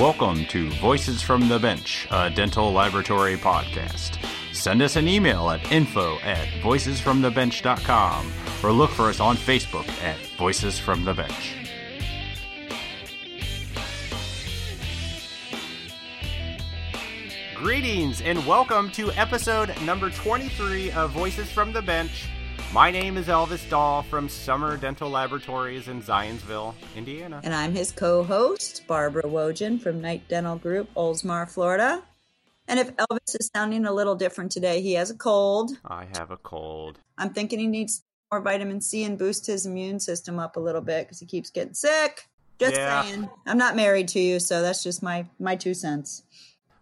Welcome to Voices from the Bench, a dental laboratory podcast. Send us an email at info at voicesfromthebench.com or look for us on Facebook at Voices from the Bench. Greetings and welcome to episode number 23 of Voices from the Bench. My name is Elvis Dahl from Summer Dental Laboratories in Zionsville, Indiana. And I'm his co host, Barbara Wojan from Knight Dental Group, Oldsmar, Florida. And if Elvis is sounding a little different today, he has a cold. I have a cold. I'm thinking he needs more vitamin C and boost his immune system up a little bit because he keeps getting sick. Just Yeah. saying. I'm not married to you, so that's just my my two cents.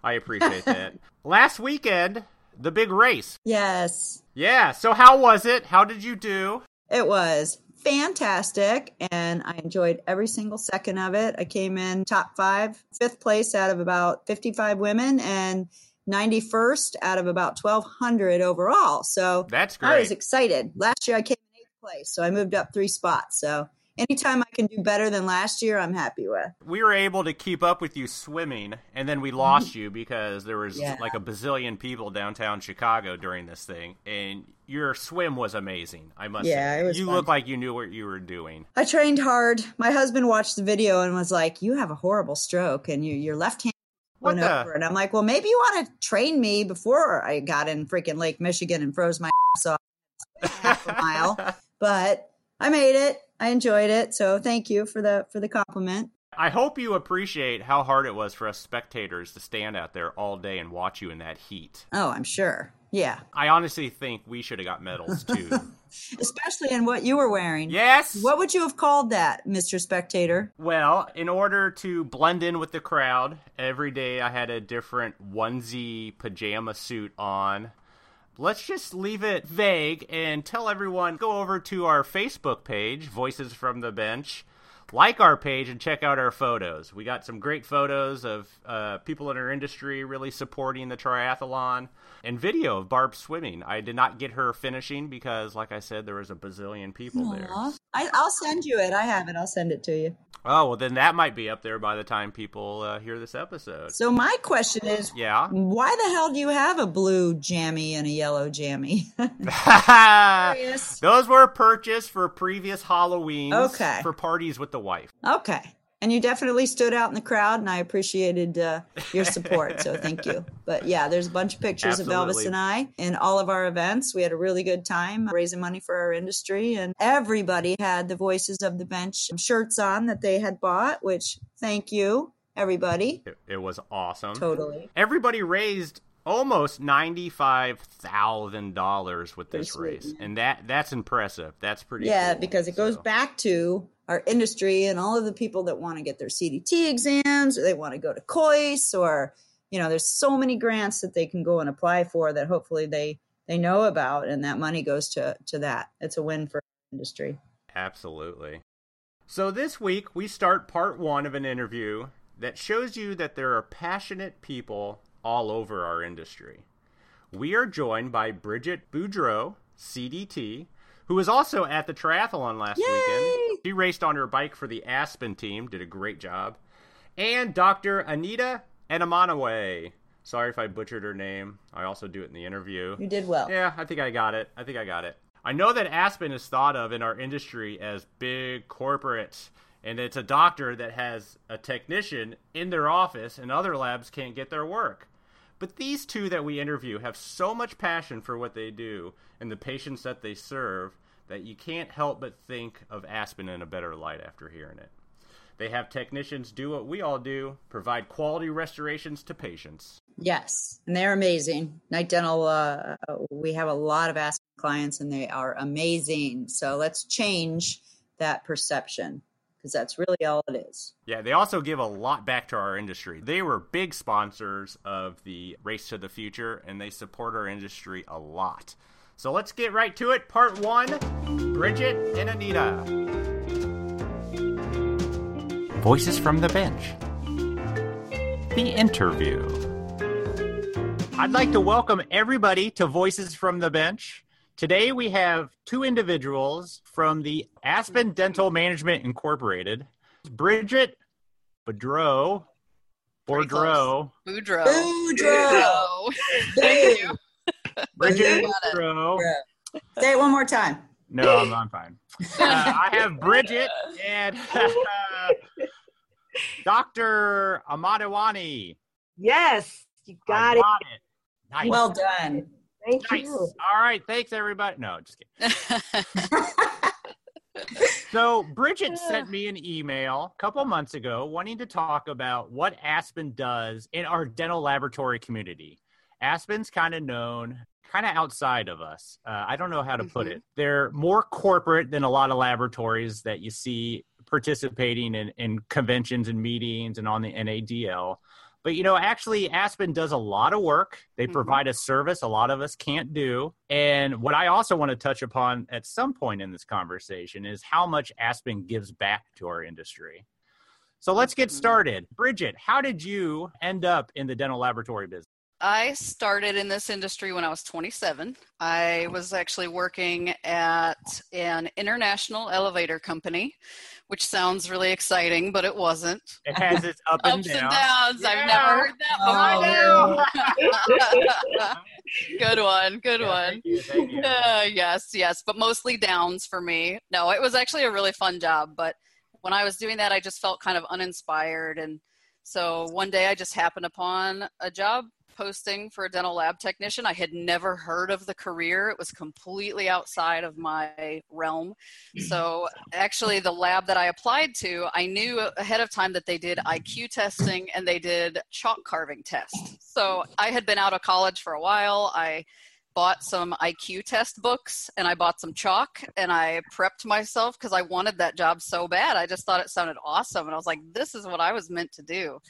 I appreciate that. Last weekend, the big race. Yes, Yeah, so how was it? How did you do? it was fantastic, and I enjoyed every single second of it. I came in top five, fifth place out of about 55 women, and 91st out of about 1,200 overall. So That's great. I was excited. Last year I came in eighth place, so I moved up three spots. So anytime I can do better than last year, I'm happy with. We were able to keep up with you swimming, and then we lost you because there was Yeah. like a bazillion people downtown Chicago during this thing, and your swim was amazing. I must Yeah, say, it was you fun. looked like you knew what you were doing. I trained hard. My husband watched the video and was like, "You have a horrible stroke, and you, your left hand What went the? over." And I'm like, "Well, maybe you want to train me before I got in freaking Lake Michigan and froze my ass off half a mile." But I made it. I enjoyed it. So thank you for the for the compliment. I hope you appreciate how hard it was for us spectators to stand out there all day and watch you in that heat. Oh, I'm sure. Yeah, I honestly think we should have got medals too. especially in what you were wearing. yes. What would you have called that, Mr. Spectator? Well, in order to blend in with the crowd, every day I had a different onesie pajama suit on. Let's just leave it vague and tell everyone go over to our Facebook page, Voices from the Bench. Like our page and check out our photos. We got some great photos of uh, people in our industry really supporting the triathlon and video of Barb swimming. I did not get her finishing because, like I said, there was a bazillion people there. I, I'll send you it. I have it. I'll send it to you. Oh, well, then that might be up there by the time people uh, hear this episode. So my question is, Yeah. why the hell do you have a blue jammy and a yellow jammy? Those were purchased for previous Halloweens Okay. for parties with the wife. okay. And you definitely stood out in the crowd, and I appreciated uh, your support. So thank you. But yeah, there's a bunch of pictures of Elvis and I in all of our events. We had a really good time raising money for our industry, and everybody had the Voices of the Bench shirts on that they had bought. Which thank you, everybody. It, it was awesome. Totally. Everybody raised almost ninety-five thousand dollars with this race, and that that's impressive. That's pretty. Yeah, cool. because it goes So- back to our industry and all of the people that want to get their CDT exams or they want to go to COIS or you know, there's so many grants that they can go and apply for that hopefully they they know about and that money goes to to that. It's a win for industry. Absolutely. So this week we start part one of an interview that shows you that there are passionate people all over our industry. We are joined by Bridget Boudreau, CDT, who was also at the triathlon last Yay! weekend. She raced on her bike for the Aspen team, did a great job. And Dr. Anita Enamanaway. Sorry if I butchered her name. I also do it in the interview. You did well. Yeah, I think I got it. I think I got it. I know that Aspen is thought of in our industry as big corporate, and it's a doctor that has a technician in their office, and other labs can't get their work. But these two that we interview have so much passion for what they do and the patients that they serve that you can't help but think of Aspen in a better light after hearing it. They have technicians do what we all do provide quality restorations to patients. Yes, and they're amazing. Knight Dental, uh, we have a lot of Aspen clients, and they are amazing. So let's change that perception because that's really all it is. Yeah, they also give a lot back to our industry. They were big sponsors of the Race to the Future, and they support our industry a lot. So let's get right to it. Part one Bridget and Anita. Voices from the Bench. The interview. I'd like to welcome everybody to Voices from the Bench. Today we have two individuals from the Aspen Dental Management Incorporated, Bridget Boudreau Boudreau. Boudreau. close. Dro. Boudreaux. Boudreaux. Thank you. Bridget Got it. Say it one more time. No, I'm, I'm fine. Uh, I have Bridget and Dr. Amadewani. Yes, you I got it. got it. Nice. Well done. Thank nice. you. All right. Thanks, everybody. No, just kidding. So Bridget sent me an email a couple months ago wanting to talk about what Aspen does in our dental laboratory community. Aspen's kind of known kind of outside of us. Uh, I don't know how to put Mhm. it. They're more corporate than a lot of laboratories that you see participating in, in conventions and meetings and on the NADL. But you know, actually, Aspen does a lot of work. They Mhm. provide a service a lot of us can't do. And what I also want to touch upon at some point in this conversation is how much Aspen gives back to our industry. So let's get Mhm. started. Bridget, how did you end up in the dental laboratory business? I started in this industry when I was 27. I was actually working at an international elevator company, which sounds really exciting, but it wasn't. It has its up and Ups down. and downs. Yeah. I've never heard that Oh, before. good one. Good Yeah, one. Thank you. Thank you. Uh, yes, yes, but mostly downs for me. No, it was actually a really fun job, but when I was doing that, I just felt kind of uninspired. And so one day I just happened upon a job posting for a dental lab technician. I had never heard of the career, it was completely outside of my realm. So actually, the lab that I applied to, I knew ahead of time that they did IQ testing and they did chalk carving tests. So I had been out of college for a while. I bought some IQ test books and I bought some chalk and I prepped myself because I wanted that job so bad. I just thought it sounded awesome. And I was like, this is what I was meant to do.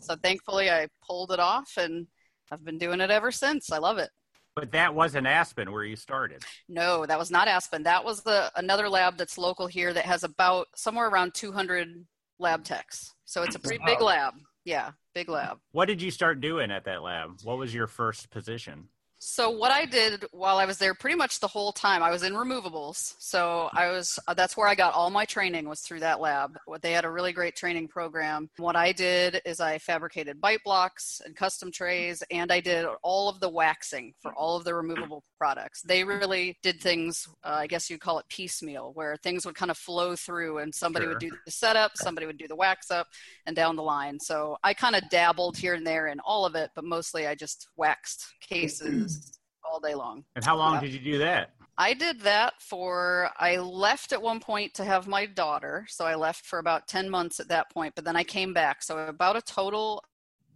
So thankfully, I pulled it off and I've been doing it ever since. I love it. But that wasn't Aspen where you started. No, that was not Aspen. That was the another lab that's local here that has about somewhere around 200 lab techs. So it's a pretty big lab. Yeah, big lab. What did you start doing at that lab? What was your first position? So what I did while I was there pretty much the whole time I was in removables. So I was uh, that's where I got all my training was through that lab. What they had a really great training program. What I did is I fabricated bite blocks and custom trays and I did all of the waxing for all of the removable products. They really did things uh, I guess you'd call it piecemeal where things would kind of flow through and somebody would do the setup, somebody would do the wax up and down the line. So I kind of dabbled here and there in all of it, but mostly I just waxed cases all day long. And how long Yeah. did you do that? I did that for, I left at one point to have my daughter. So I left for about 10 months at that point, but then I came back. So about a total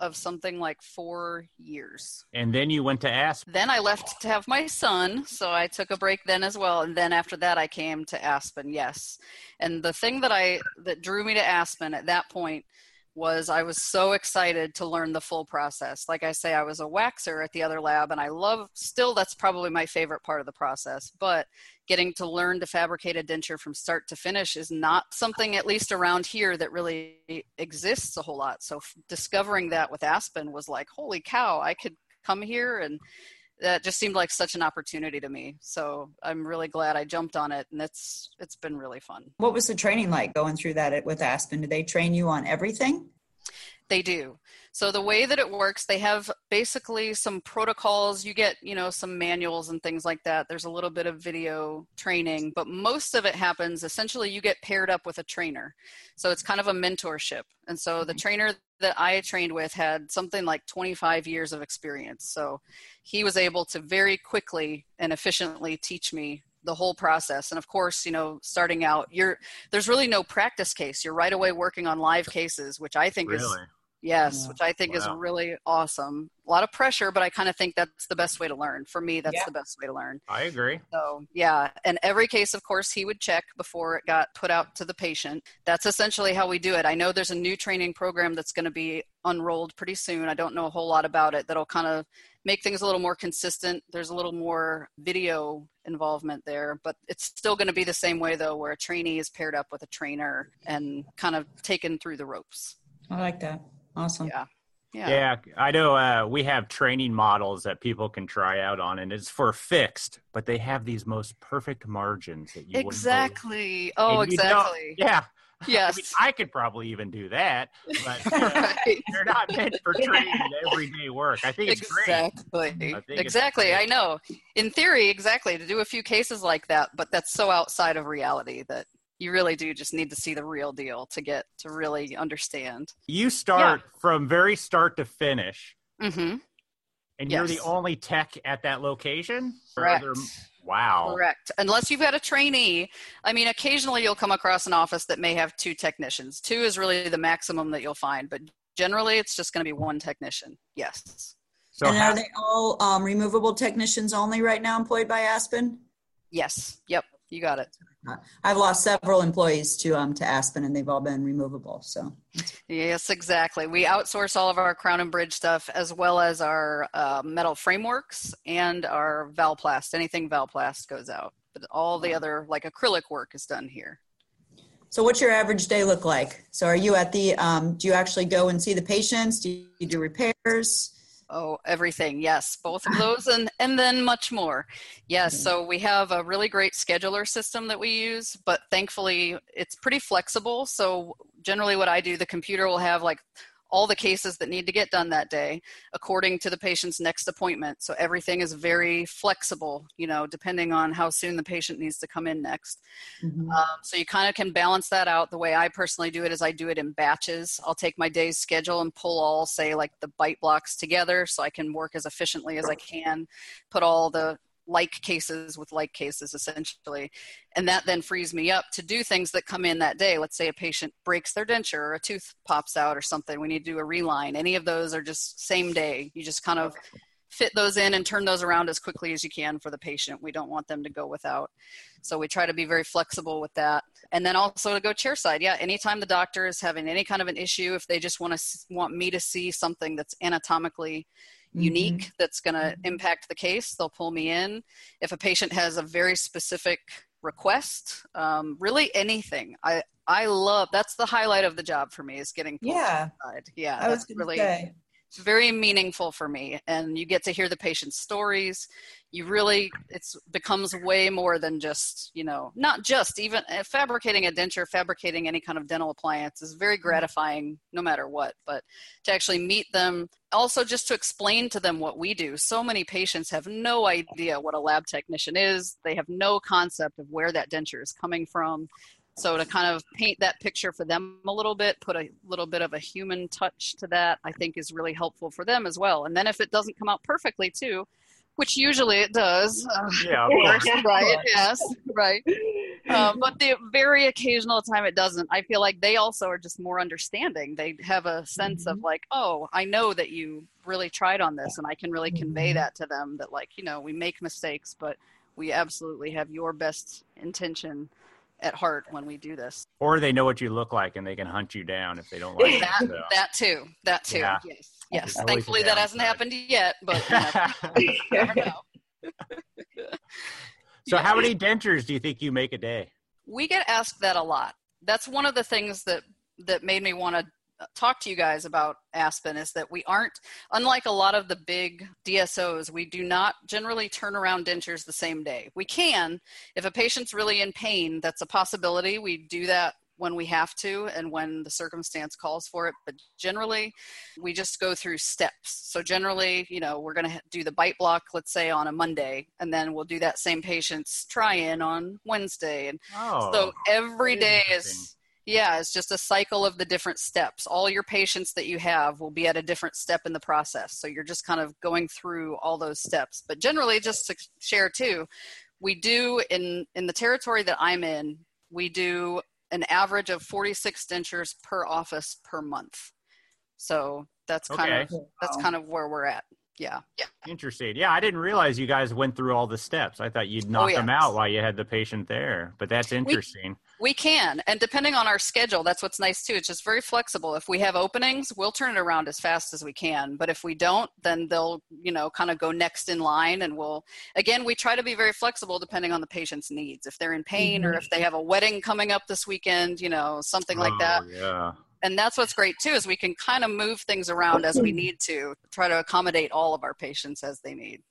of something like four years. And then you went to Aspen. Then I left to have my son, so I took a break then as well. And then after that, I came to Aspen. Yes, and the thing that I that drew me to Aspen at that point was I was so excited to learn the full process. Like I say, I was a waxer at the other lab, and I love still that's probably my favorite part of the process. But getting to learn to fabricate a denture from start to finish is not something, at least around here, that really exists a whole lot. So f- discovering that with Aspen was like, holy cow! I could come here and that just seemed like such an opportunity to me. So I'm really glad I jumped on it, and it's it's been really fun. What was the training like going through that with Aspen? Did they train you on everything? They do. So the way that it works, they have basically some protocols. You get, you know, some manuals and things like that. There's a little bit of video training, but most of it happens essentially you get paired up with a trainer. So it's kind of a mentorship. And so the mm-hmm. trainer that I trained with had something like 25 years of experience. So he was able to very quickly and efficiently teach me the whole process and of course you know starting out you're there's really no practice case you're right away working on live cases which i think is Yes, Yeah. which I think is really awesome. A lot of pressure, but I kind of think that's the best way to learn. For me, that's Yeah. the best way to learn. I agree. So, yeah. And every case, of course, he would check before it got put out to the patient. That's essentially how we do it. I know there's a new training program that's going to be unrolled pretty soon. I don't know a whole lot about it that'll kind of make things a little more consistent. There's a little more video involvement there, but it's still going to be the same way, though, where a trainee is paired up with a trainer and kind of taken through the ropes. I like that. Awesome. Yeah. Yeah. Yeah, I know uh, we have training models that people can try out on, and it's for fixed, but they have these most perfect margins that you. Exactly. Oh, And you exactly. Yeah, Yes. I, mean, I could probably even do that, but Right. they're not meant for training everyday work. I think it's great. exactly I think exactly i know in theory exactly to do a few cases like that but that's so outside of reality that you really do just need to see the real deal to get to really understand You start from very start to finish, mm-hmm. and you're the only tech at that location. Or are correct there- wow. correct. Unless you've got a trainee. I mean occasionally you'll come across an office that may have two technicians. Two is really the maximum that you'll find but generally it's just going to be one technician. Yes. So and how- are they all um, removable technicians only right now employed by Aspen? yes. Yep you got it I've lost several employees to um to Aspen, and they've all been removable. So Yes, exactly. We outsource all of our crown and bridge stuff as well as our uh, metal frameworks and our Valplast. Anything Valplast goes out, but all the other like acrylic work is done here. So what's your average day look like? So are you at the, um, do you actually go and see the patients? Do you do repairs? Oh, everything. Yes, both of those and and then much more. Yes, Okay. so we have a really great scheduler system that we use, but thankfully it's pretty flexible. So generally what I do, the computer will have like all the cases that need to get done that day according to the patient's next appointment. So everything is very flexible, you know, depending on how soon the patient needs to come in next. Mhm. Um, so you kind of can balance that out. The way I personally do it is I do it in batches. I'll take my day's schedule and pull all, say, like the bite blocks together so I can work as efficiently as I can, put all the like cases with like cases essentially. And that then frees me up to do things that come in that day. Let's say a patient breaks their denture or a tooth pops out or something. We need to do a reline. Any of those are just same day. You just kind of fit those in and turn those around as quickly as you can for the patient. We don't want them to go without. So we try to be very flexible with that. And then also to go chairside. Yeah, anytime the doctor is having any kind of an issue, if they just want to want me to see something that's anatomically unique that's going to impact the case, they'll pull me in. If a patient has a very specific request, um, really anything. I I love that's the highlight of the job for me is getting pulled Yeah, chairside. Yeah, I was really say. It's very meaningful for me and you get to hear the patient's stories. You really it's becomes way more than just you know not just even uh, fabricating a denture fabricating any kind of dental appliance is very gratifying no matter what but to actually meet them also just to explain to them what we do. So many patients have no idea what a lab technician is. They have no concept of where that denture is coming from so to kind of paint that picture for them a little bit, put a little bit of a human touch to that, I think is really helpful for them as well. And then if it doesn't come out perfectly too, which usually it does, uh, yeah, course. right? Yes, right. Um, but the very occasional time it doesn't, I feel like they also are just more understanding. They have a sense of like, oh, I know that you really tried on this, and I can really convey that to them. That like, you know, we make mistakes, but we absolutely have your best intention at heart when we do this. Or they know what you look like and they can hunt you down if they don't like That, so. that too. That too. Yeah. Yes. Yes. There's Thankfully, that hasn't happened yet, but you know. so, how many dentures do you think you make a day? we get asked that a lot. That's one of the things that that made me want to talk to you guys about Aspen is that we aren't unlike a lot of the big DSOs, we do not generally turn around dentures the same day. We can if a patient's really in pain, that's a possibility. We do that when we have to and when the circumstance calls for it, but generally we just go through steps. So generally, you know, we're going to do the bite block let's say on a Monday and then we'll do that same patient's try in on Wednesday and Oh, so every day that is day is yeah, it's just a cycle of the different steps. All your patients that you have will be at a different step in the process. So you're just kind of going through all those steps. But generally just to share too, we do in in the territory that I'm in, we do an average of 46 dentures per office per month. So that's kind Okay. of that's kind of where we're at. Yeah. Yeah. Interesting. Yeah, I didn't realize you guys went through all the steps. I thought you'd knock Oh, them out while you had the patient there. But that's interesting. We can, and depending on our schedule, that's what's nice too. It's just very flexible. If we have openings, we'll turn it around as fast as we can. But if we don't, then they'll, you know, kind of go next in line, and we'll. Again, we try to be very flexible depending on the patient's needs. If they're in pain, or mm-hmm. if they have a wedding coming up this weekend, you know, something like oh, that. Oh, Yeah. And that's what's great too is we can kind of move things around as we need to, try to accommodate all of our patients as they need.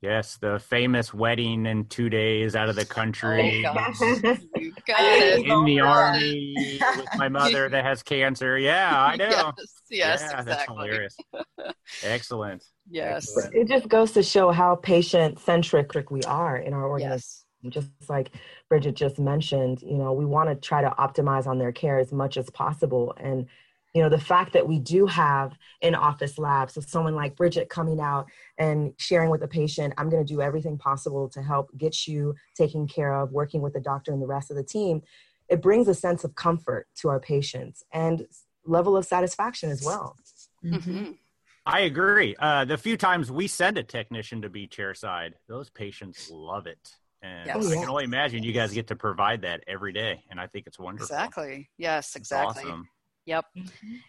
Yes, the famous wedding in two days out of the country. Oh. You got it. in the oh, army with my mother that has cancer. Yeah, I know. Yes, yes, yeah, that's exactly. hilarious. Excellent. Yes. Excellent. It just goes to show how patient centric we are in our organization. Yes. Just like Bridget just mentioned, you know, we want to try to optimize on their care as much as possible. And, you know, the fact that we do have in office labs, so someone like Bridget coming out and sharing with the patient, I'm going to do everything possible to help get you taken care of, working with the doctor and the rest of the team, it brings a sense of comfort to our patients and level of satisfaction as well. Mhm. I agree. Uh, the few times we send a technician to be chairside, those patients love it. And Yes. I can only imagine you guys get to provide that every day. And I think it's wonderful. Exactly. Yes, It's exactly. awesome. Yep.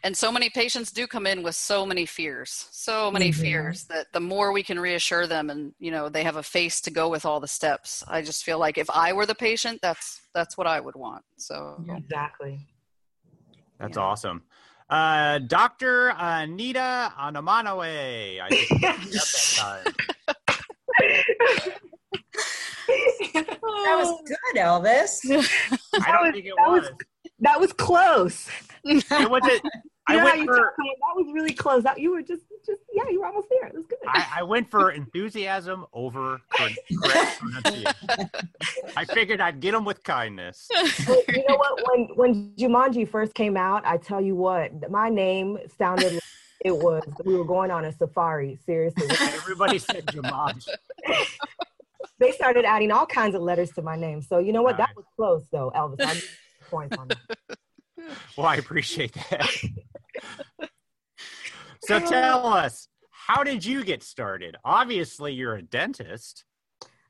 And so many patients do come in with so many fears, so many Mhm. fears that the more we can reassure them and, you know, they have a face to go with all the steps. I just feel like if I were the patient, that's that's what I would want. So Exactly. That's Yeah. awesome. Uh, Dr. Anita Anamanoe. I just up that time. That was good, Elvis. I don't was- think it that was- was. That was close. It was it. I You went for tell that was really close. That you were just, just yeah, you were almost there. It was good. I, I went for enthusiasm over cor- I figured I'd get them with kindness. But you know what? When when Jumanji first came out, I tell you what, my name sounded like it was we were going on a safari. Seriously, Everybody said Jumanji. They started adding all kinds of letters to my name. So you know what? That Nice. was close, though, Elvis. I points on that. Well, I appreciate that. so tell us, how did you get started? Obviously, you're a dentist.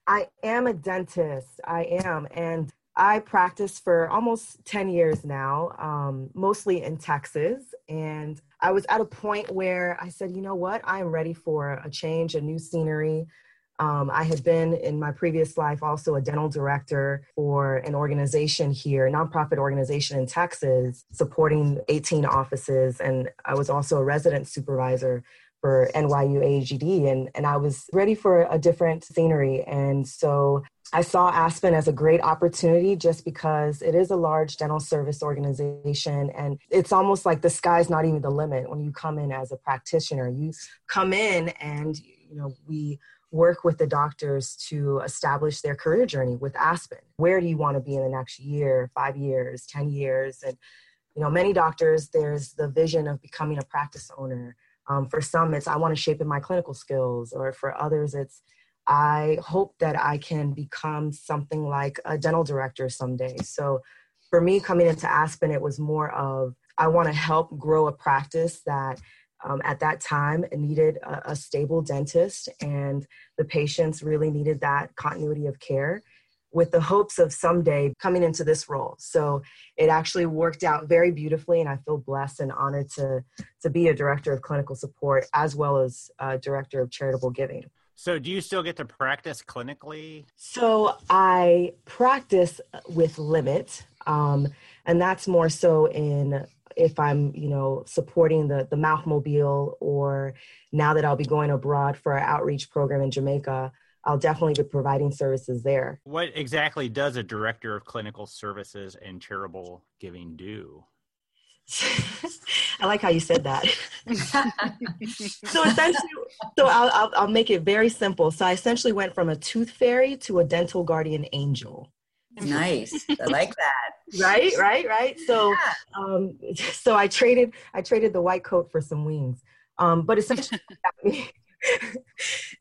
I am a dentist. I am. And I practice for almost 10 years now, um, mostly in Texas. And I was at a point where I said, you know what? I am ready for a change, a new scenery. Um, I had been in my previous life also a dental director for an organization here, a nonprofit organization in Texas, supporting 18 offices. And I was also a resident supervisor for NYU AGD and, and I was ready for a different scenery. And so I saw Aspen as a great opportunity just because it is a large dental service organization and it's almost like the sky's not even the limit when you come in as a practitioner. You come in and you know we work with the doctors to establish their career journey with Aspen. Where do you want to be in the next year, 5 years, 10 years and you know many doctors there's the vision of becoming a practice owner um, for some, it's I want to shape in my clinical skills, or for others, it's I hope that I can become something like a dental director someday. So for me, coming into Aspen, it was more of I want to help grow a practice that um, at that time needed a, a stable dentist, and the patients really needed that continuity of care with the hopes of someday coming into this role. So it actually worked out very beautifully, and I feel blessed and honored to to be a director of clinical support as well as a director of charitable giving. So, do you still get to practice clinically? So I practice with limit, um, and that's more so in if I'm, you know, supporting the the mouth mobile, or now that I'll be going abroad for our outreach program in Jamaica, I'll definitely be providing services there. What exactly does a director of clinical services and charitable giving do? I like how you said that. so essentially, so I'll, I'll I'll make it very simple. So I essentially went from a tooth fairy to a dental guardian angel. Nice. I like that. Right, right, right. So um, so I traded I traded the white coat for some wings. Um, but essentially,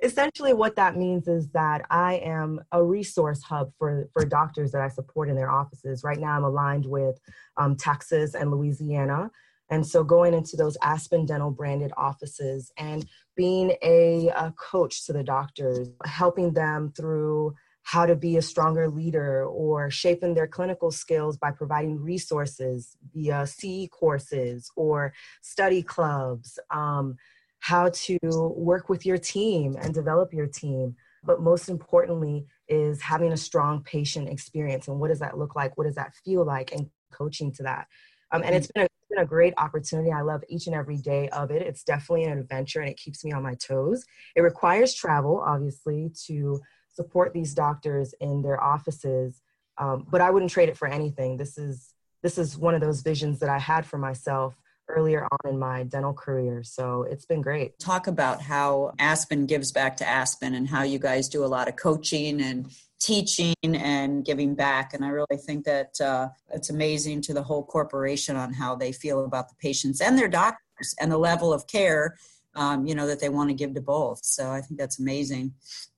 essentially what that means is that I am a resource hub for for doctors that I support in their offices. Right now, I'm aligned with um, Texas and Louisiana. And so going into those Aspen Dental branded offices and being a, a coach to the doctors, helping them through how to be a stronger leader or shaping their clinical skills by providing resources via CE courses or study clubs, um, how to work with your team and develop your team. But most importantly, is having a strong patient experience. And what does that look like? What does that feel like? And coaching to that. Um, and it's been, a, it's been a great opportunity. I love each and every day of it. It's definitely an adventure and it keeps me on my toes. It requires travel, obviously, to support these doctors in their offices. Um, but I wouldn't trade it for anything. This is this is one of those visions that I had for myself earlier on in my dental career. So it's been great. Talk about how Aspen gives back to Aspen and how you guys do a lot of coaching and teaching and giving back. And I really think that uh, it's amazing to the whole corporation on how they feel about the patients and their doctors and the level of care. Um, you know that they want to give to both, so I think that's amazing.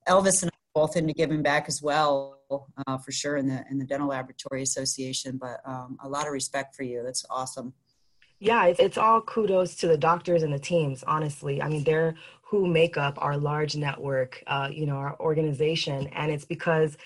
Elvis and both into giving back as well, uh, for sure in the in the Dental Laboratory Association. But um, a lot of respect for you. That's awesome yeah, it's, it's all kudos to the doctors and the teams, honestly. I mean, they're who make up our large network, uh, you know, our organization. And it's because,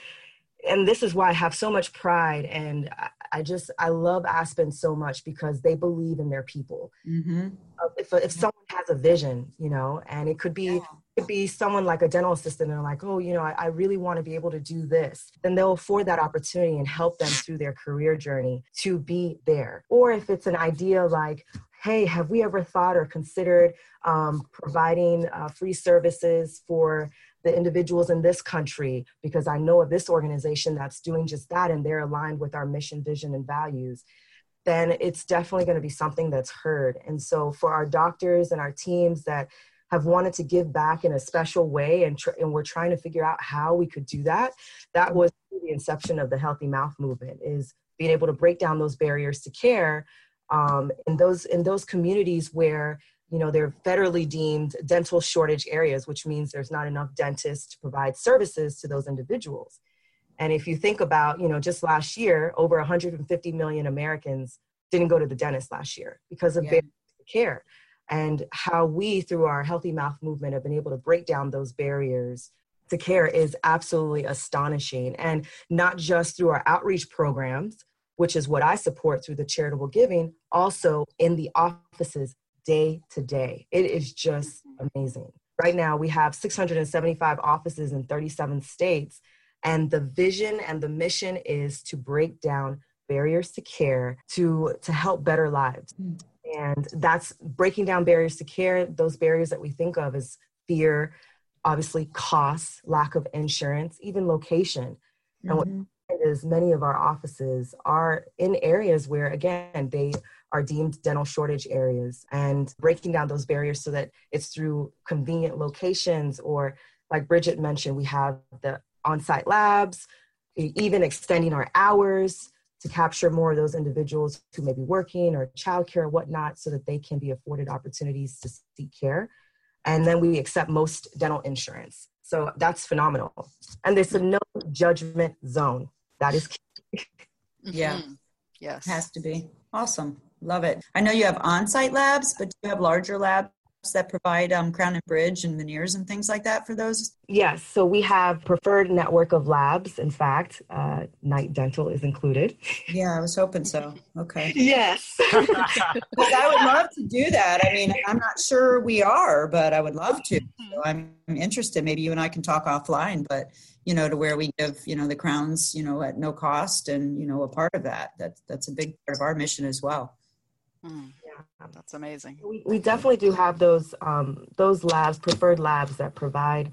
and this is why I have so much pride and I just, I love Aspen so much because they believe in their people. Mm-hmm. Uh, if, if someone has a vision, you know, and it could be, yeah could be someone like a dental assistant and like, oh, you know, I, I really want to be able to do this, then they'll afford that opportunity and help them through their career journey to be there. Or if it's an idea like, hey, have we ever thought or considered um, providing uh, free services for the individuals in this country? Because I know of this organization that's doing just that and they're aligned with our mission, vision, and values then it's definitely going to be something that's heard. And so for our doctors and our teams that have wanted to give back in a special way and, tr- and we're trying to figure out how we could do that that was the inception of the healthy mouth movement is being able to break down those barriers to care um, in those in those communities where you know they're federally deemed dental shortage areas which means there's not enough dentists to provide services to those individuals and if you think about you know just last year over 150 million americans didn't go to the dentist last year because of yeah. care and how we through our healthy mouth movement have been able to break down those barriers to care is absolutely astonishing. And not just through our outreach programs which is what i support through the charitable giving also in the offices day to day. It is just amazing. Right now we have 675 offices in 37 states and the vision and the mission is to break down barriers to care to to help better lives. Mm. And that's breaking down barriers to care. Those barriers that we think of as fear, obviously costs, lack of insurance, even location. Mm-hmm. And what mm-hmm. many of our offices are in areas where again they are deemed dental shortage areas and breaking down those barriers so that it's through convenient locations or like Bridget mentioned, we have the on-site labs, even extending our hours to capture more of those individuals who may be working or childcare or whatnot so that they can be afforded opportunities to seek care. And then we accept most dental insurance. So that's phenomenal. And there's a no judgment zone. That is key. yeah. Mm-hmm. Yes. Has to be. Awesome. Love it. I know you have on site labs, but do you have larger labs that provide um, crown and bridge and veneers and things like that for those? Yes. So we have preferred network of labs. In fact, uh, Knight Dental is included. Yeah, I was hoping so. Okay. yes. I would love to do that. I mean, I'm not sure we are, but I would love to. So I'm interested. Maybe you and I can talk offline, but you know, to where we give, you know, the crowns, you know, at no cost and, you know, a part of that. That's that's a big part of our mission as well. Mm. That's amazing. We, we definitely do have those um, those labs, preferred labs that provide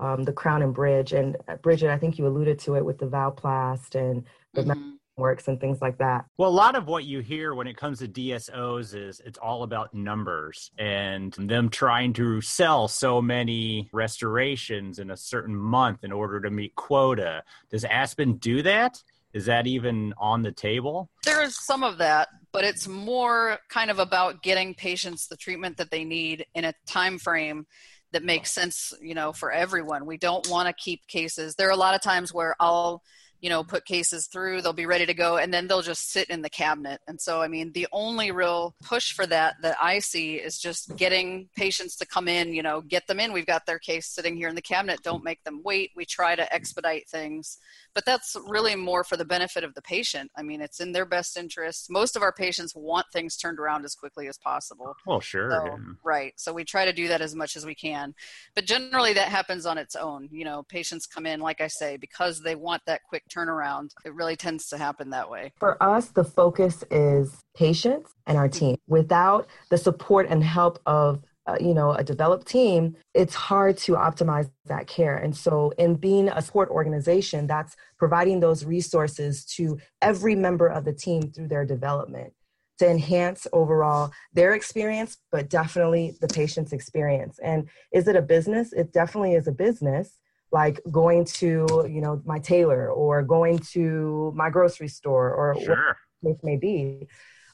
um, the crown and bridge. And uh, Bridget, I think you alluded to it with the Valplast and the mm-hmm. works and things like that. Well, a lot of what you hear when it comes to DSOs is it's all about numbers and them trying to sell so many restorations in a certain month in order to meet quota. Does Aspen do that? Is that even on the table? There is some of that, but it's more kind of about getting patients the treatment that they need in a time frame that makes sense, you know, for everyone. We don't want to keep cases. There are a lot of times where I'll you know put cases through they'll be ready to go and then they'll just sit in the cabinet and so i mean the only real push for that that i see is just getting patients to come in you know get them in we've got their case sitting here in the cabinet don't make them wait we try to expedite things but that's really more for the benefit of the patient i mean it's in their best interest most of our patients want things turned around as quickly as possible well sure so, yeah. right so we try to do that as much as we can but generally that happens on its own you know patients come in like i say because they want that quick turnaround. It really tends to happen that way. For us, the focus is patients and our mm-hmm. team. Without the support and help of uh, you know a developed team it's hard to optimize that care. And so in being a support organization that's providing those resources to every member of the team through their development to enhance overall their experience but definitely the patient's experience. And is it a business? It definitely is a business like going to you know my tailor or going to my grocery store or sure. may be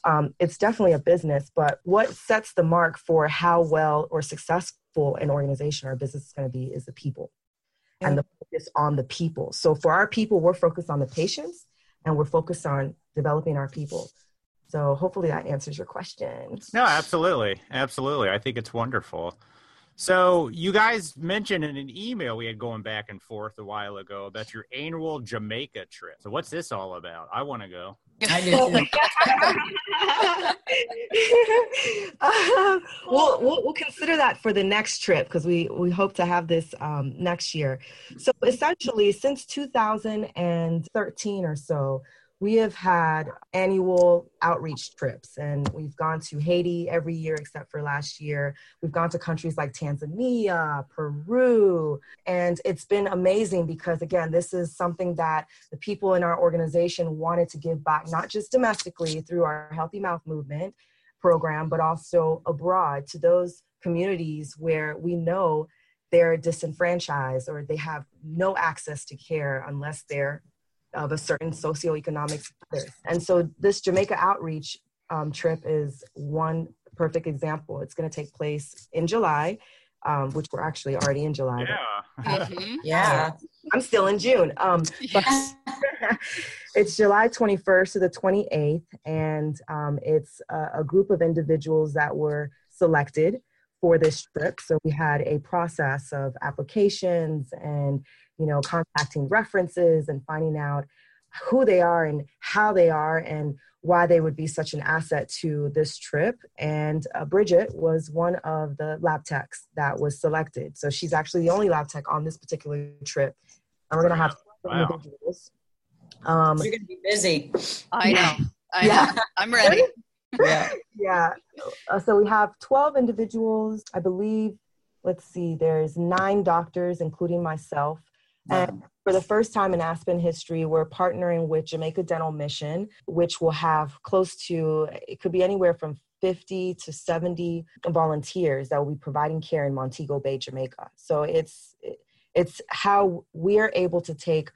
um, it's definitely a business, but what sets the mark for how well or successful an organization or a business is going to be is the people yeah. and the focus on the people. So for our people, we're focused on the patients and we're focused on developing our people. So hopefully that answers your question. No, absolutely. Absolutely. I think it's wonderful. So you guys mentioned in an email we had going back and forth a while ago about your annual Jamaica trip. So what's this all about? I want to go. I do uh, we'll, we'll, we'll consider that for the next trip because we we hope to have this um, next year. So essentially, since 2013 or so, we have had annual outreach trips and we've gone to Haiti every year except for last year. We've gone to countries like Tanzania, Peru, and it's been amazing because, again, this is something that the people in our organization wanted to give back, not just domestically through our Healthy Mouth Movement program, but also abroad to those communities where we know they're disenfranchised or they have no access to care unless they're of a certain socioeconomic status. And so this Jamaica outreach um, trip is one perfect example. It's going to take place in July, um, which we're actually already in July. Yeah. mm-hmm. Yeah. I'm still in June. Um, it's July 21st to the 28th, and um, it's a, a group of individuals that were selected for this trip. So we had a process of applications and you know, contacting references and finding out who they are and how they are and why they would be such an asset to this trip. And uh, Bridget was one of the lab techs that was selected. So she's actually the only lab tech on this particular trip. And we're going to have wow. individuals. Um, You're going to be busy. I know. I yeah. know. I'm ready. yeah. yeah. Uh, so we have 12 individuals. I believe, let's see, there's nine doctors, including myself. Um, and for the first time in Aspen history, we're partnering with Jamaica Dental Mission, which will have close to, it could be anywhere from 50 to 70 volunteers that will be providing care in Montego Bay, Jamaica. So it's, it's how we're able to take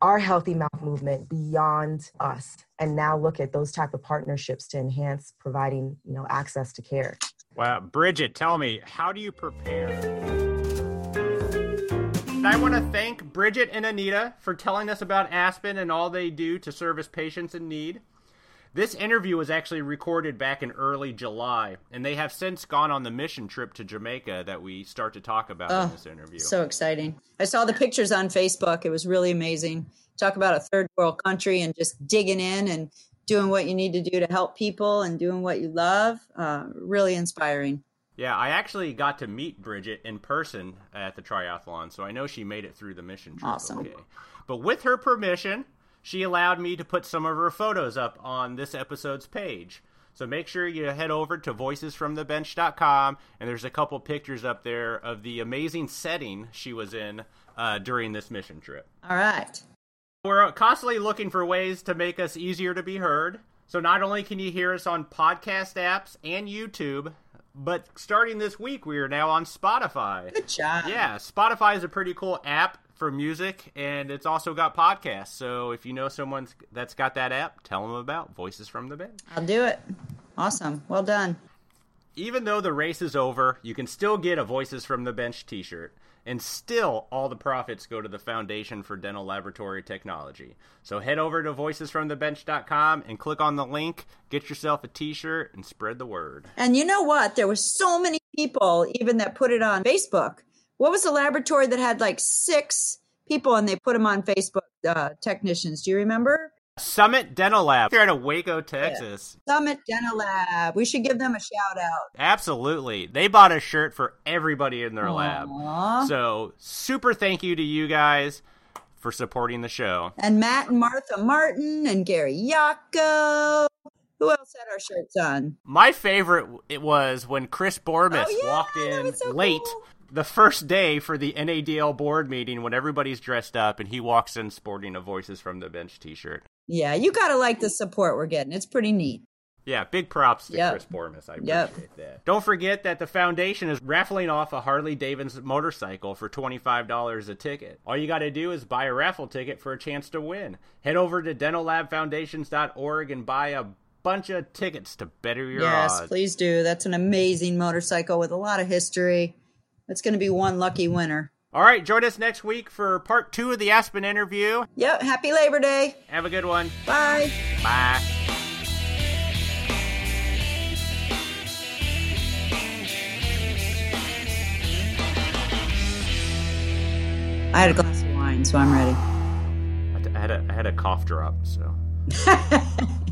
our healthy mouth movement beyond us and now look at those type of partnerships to enhance providing you know access to care. Wow. Bridget tell me how do you prepare I want to thank Bridget and Anita for telling us about Aspen and all they do to service patients in need. This interview was actually recorded back in early July, and they have since gone on the mission trip to Jamaica that we start to talk about oh, in this interview. So exciting. I saw the pictures on Facebook. It was really amazing. Talk about a third world country and just digging in and doing what you need to do to help people and doing what you love. Uh, really inspiring. Yeah, I actually got to meet Bridget in person at the triathlon, so I know she made it through the mission trip. Awesome. Okay. But with her permission, she allowed me to put some of her photos up on this episode's page. So make sure you head over to voicesfromthebench.com, and there's a couple pictures up there of the amazing setting she was in uh, during this mission trip. All right. We're constantly looking for ways to make us easier to be heard. So not only can you hear us on podcast apps and YouTube, but starting this week, we are now on Spotify. Good job. Yeah, Spotify is a pretty cool app for music, and it's also got podcasts. So if you know someone that's got that app, tell them about Voices from the Bench. I'll do it. Awesome. Well done. Even though the race is over, you can still get a Voices from the Bench t shirt and still all the profits go to the Foundation for Dental Laboratory Technology. So head over to voicesfromthebench.com and click on the link, get yourself a t-shirt and spread the word. And you know what? There was so many people even that put it on Facebook. What was the laboratory that had like 6 people and they put them on Facebook uh, technicians? Do you remember? Summit Dental Lab here in Waco, Texas. Yeah. Summit Dental Lab. We should give them a shout out. Absolutely. They bought a shirt for everybody in their Aww. lab. So, super thank you to you guys. for supporting the show. And Matt and Martha Martin and Gary Yako. Who else had our shirts on? My favorite it was when Chris Bormus Oh, yeah, walked in so late cool. the first day for the NADL board meeting when everybody's dressed up and he walks in sporting a Voices from the Bench t-shirt. Yeah, you got to like the support we're getting. It's pretty neat. Yeah, big props to Yep. Chris Bormus. I appreciate Yep. that. Don't forget that the foundation is raffling off a Harley Davidson motorcycle for $25 a ticket. All you got to do is buy a raffle ticket for a chance to win. Head over to dentallabfoundations.org and buy a bunch of tickets to better your yes, odds. please do. That's an amazing motorcycle with a lot of history. It's going to be one lucky winner. All right, join us next week for part two of the Aspen interview. Yep, happy Labor Day. Have a good one. Bye. Bye. I had a glass of wine, so I'm ready. I had a, I had a cough drop, so.